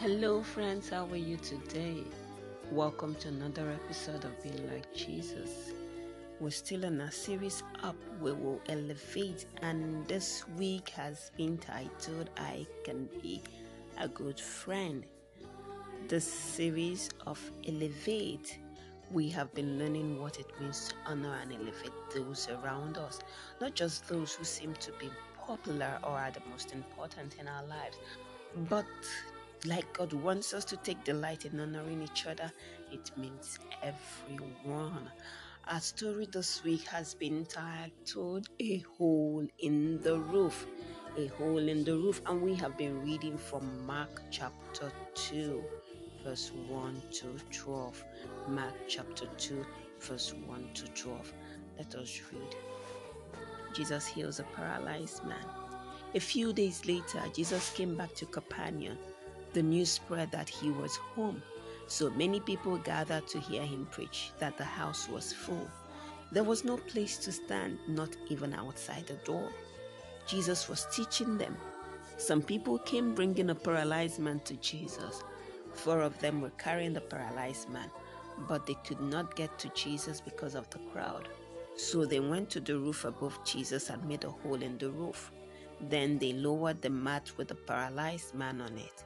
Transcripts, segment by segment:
Hello, friends. How are you today? Welcome to another episode of Being Like Jesus. We're still in a series up we will elevate, and this week has been titled I Can Be a Good Friend. This series of Elevate, we have been learning what it means to honor and elevate those around us, not just those who seem to be popular or are the most important in our lives, but like God wants us to take delight in honoring each other, it means everyone. Our story this week has been titled A Hole in the Roof. A Hole in the Roof, and we have been reading from Mark chapter 2, verse 1 to 12. Mark chapter 2, verse 1 to 12. Let us read. Jesus heals a paralyzed man. A few days later, Jesus came back to Capernaum the news spread that he was home, so many people gathered to hear him preach that the house was full. There was no place to stand, not even outside the door. Jesus was teaching them. Some people came bringing a paralyzed man to Jesus. Four of them were carrying the paralyzed man, but they could not get to Jesus because of the crowd. So they went to the roof above Jesus and made a hole in the roof. Then they lowered the mat with the paralyzed man on it.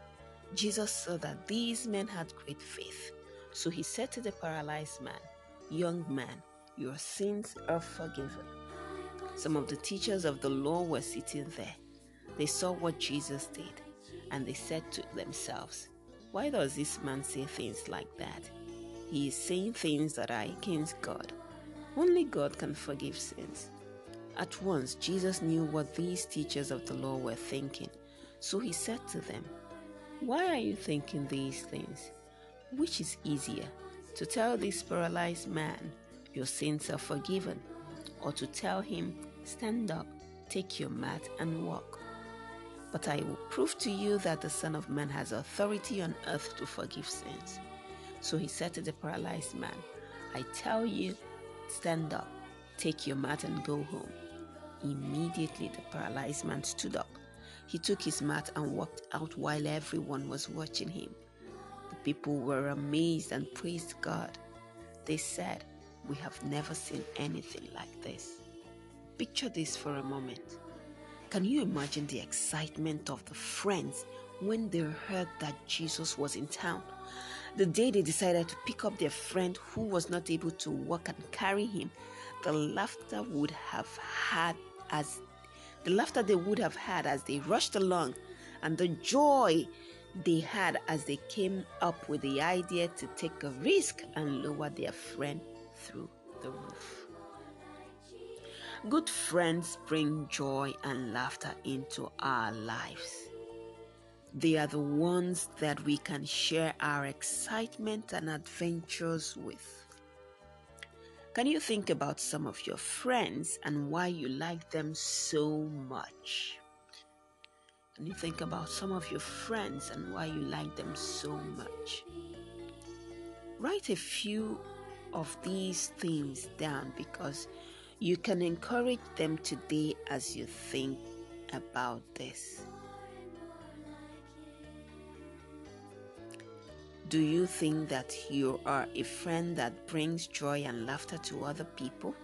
Jesus saw that these men had great faith. So he said to the paralyzed man, Young man, your sins are forgiven. Some of the teachers of the law were sitting there. They saw what Jesus did, and they said to themselves, Why does this man say things like that? He is saying things that are against God. Only God can forgive sins. At once, Jesus knew what these teachers of the law were thinking, so he said to them, why are you thinking these things? Which is easier, to tell this paralyzed man, Your sins are forgiven, or to tell him, Stand up, take your mat, and walk? But I will prove to you that the Son of Man has authority on earth to forgive sins. So he said to the paralyzed man, I tell you, stand up, take your mat, and go home. Immediately the paralyzed man stood up he took his mat and walked out while everyone was watching him. The people were amazed and praised God. They said, We have never seen anything like this. Picture this for a moment. Can you imagine the excitement of the friends when they heard that Jesus was in town? The day they decided to pick up their friend who was not able to walk and carry him, the laughter would have had as the laughter they would have had as they rushed along, and the joy they had as they came up with the idea to take a risk and lower their friend through the roof. Good friends bring joy and laughter into our lives. They are the ones that we can share our excitement and adventures with. Can you think about some of your friends and why you like them so much? Can you think about some of your friends and why you like them so much? Write a few of these things down because you can encourage them today as you think about this. Do you think that you are a friend that brings joy and laughter to other people?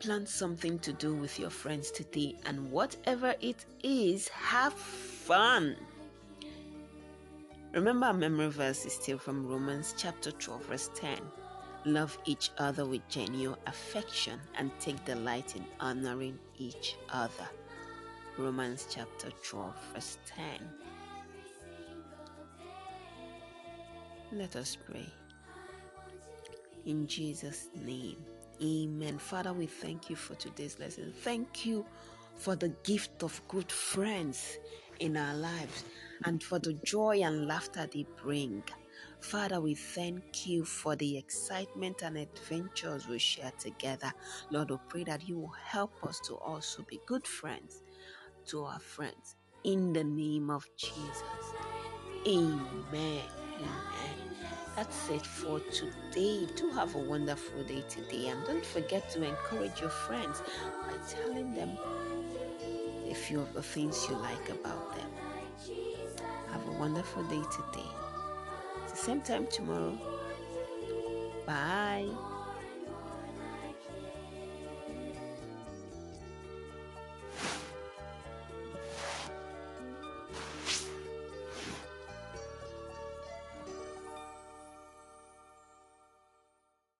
Plan something to do with your friends today, and whatever it is, have fun. Remember, our memory verse is still from Romans chapter 12, verse 10. Love each other with genuine affection and take delight in honoring each other. Romans chapter 12, verse 10. Let us pray. In Jesus' name, amen. Father, we thank you for today's lesson. Thank you for the gift of good friends in our lives and for the joy and laughter they bring. Father, we thank you for the excitement and adventures we share together. Lord, we pray that you will help us to also be good friends to our friends. In the name of Jesus. Amen. Amen. That's it for today. Do have a wonderful day today. And don't forget to encourage your friends by telling them a few of the things you like about them. Have a wonderful day today. The same time tomorrow. Bye.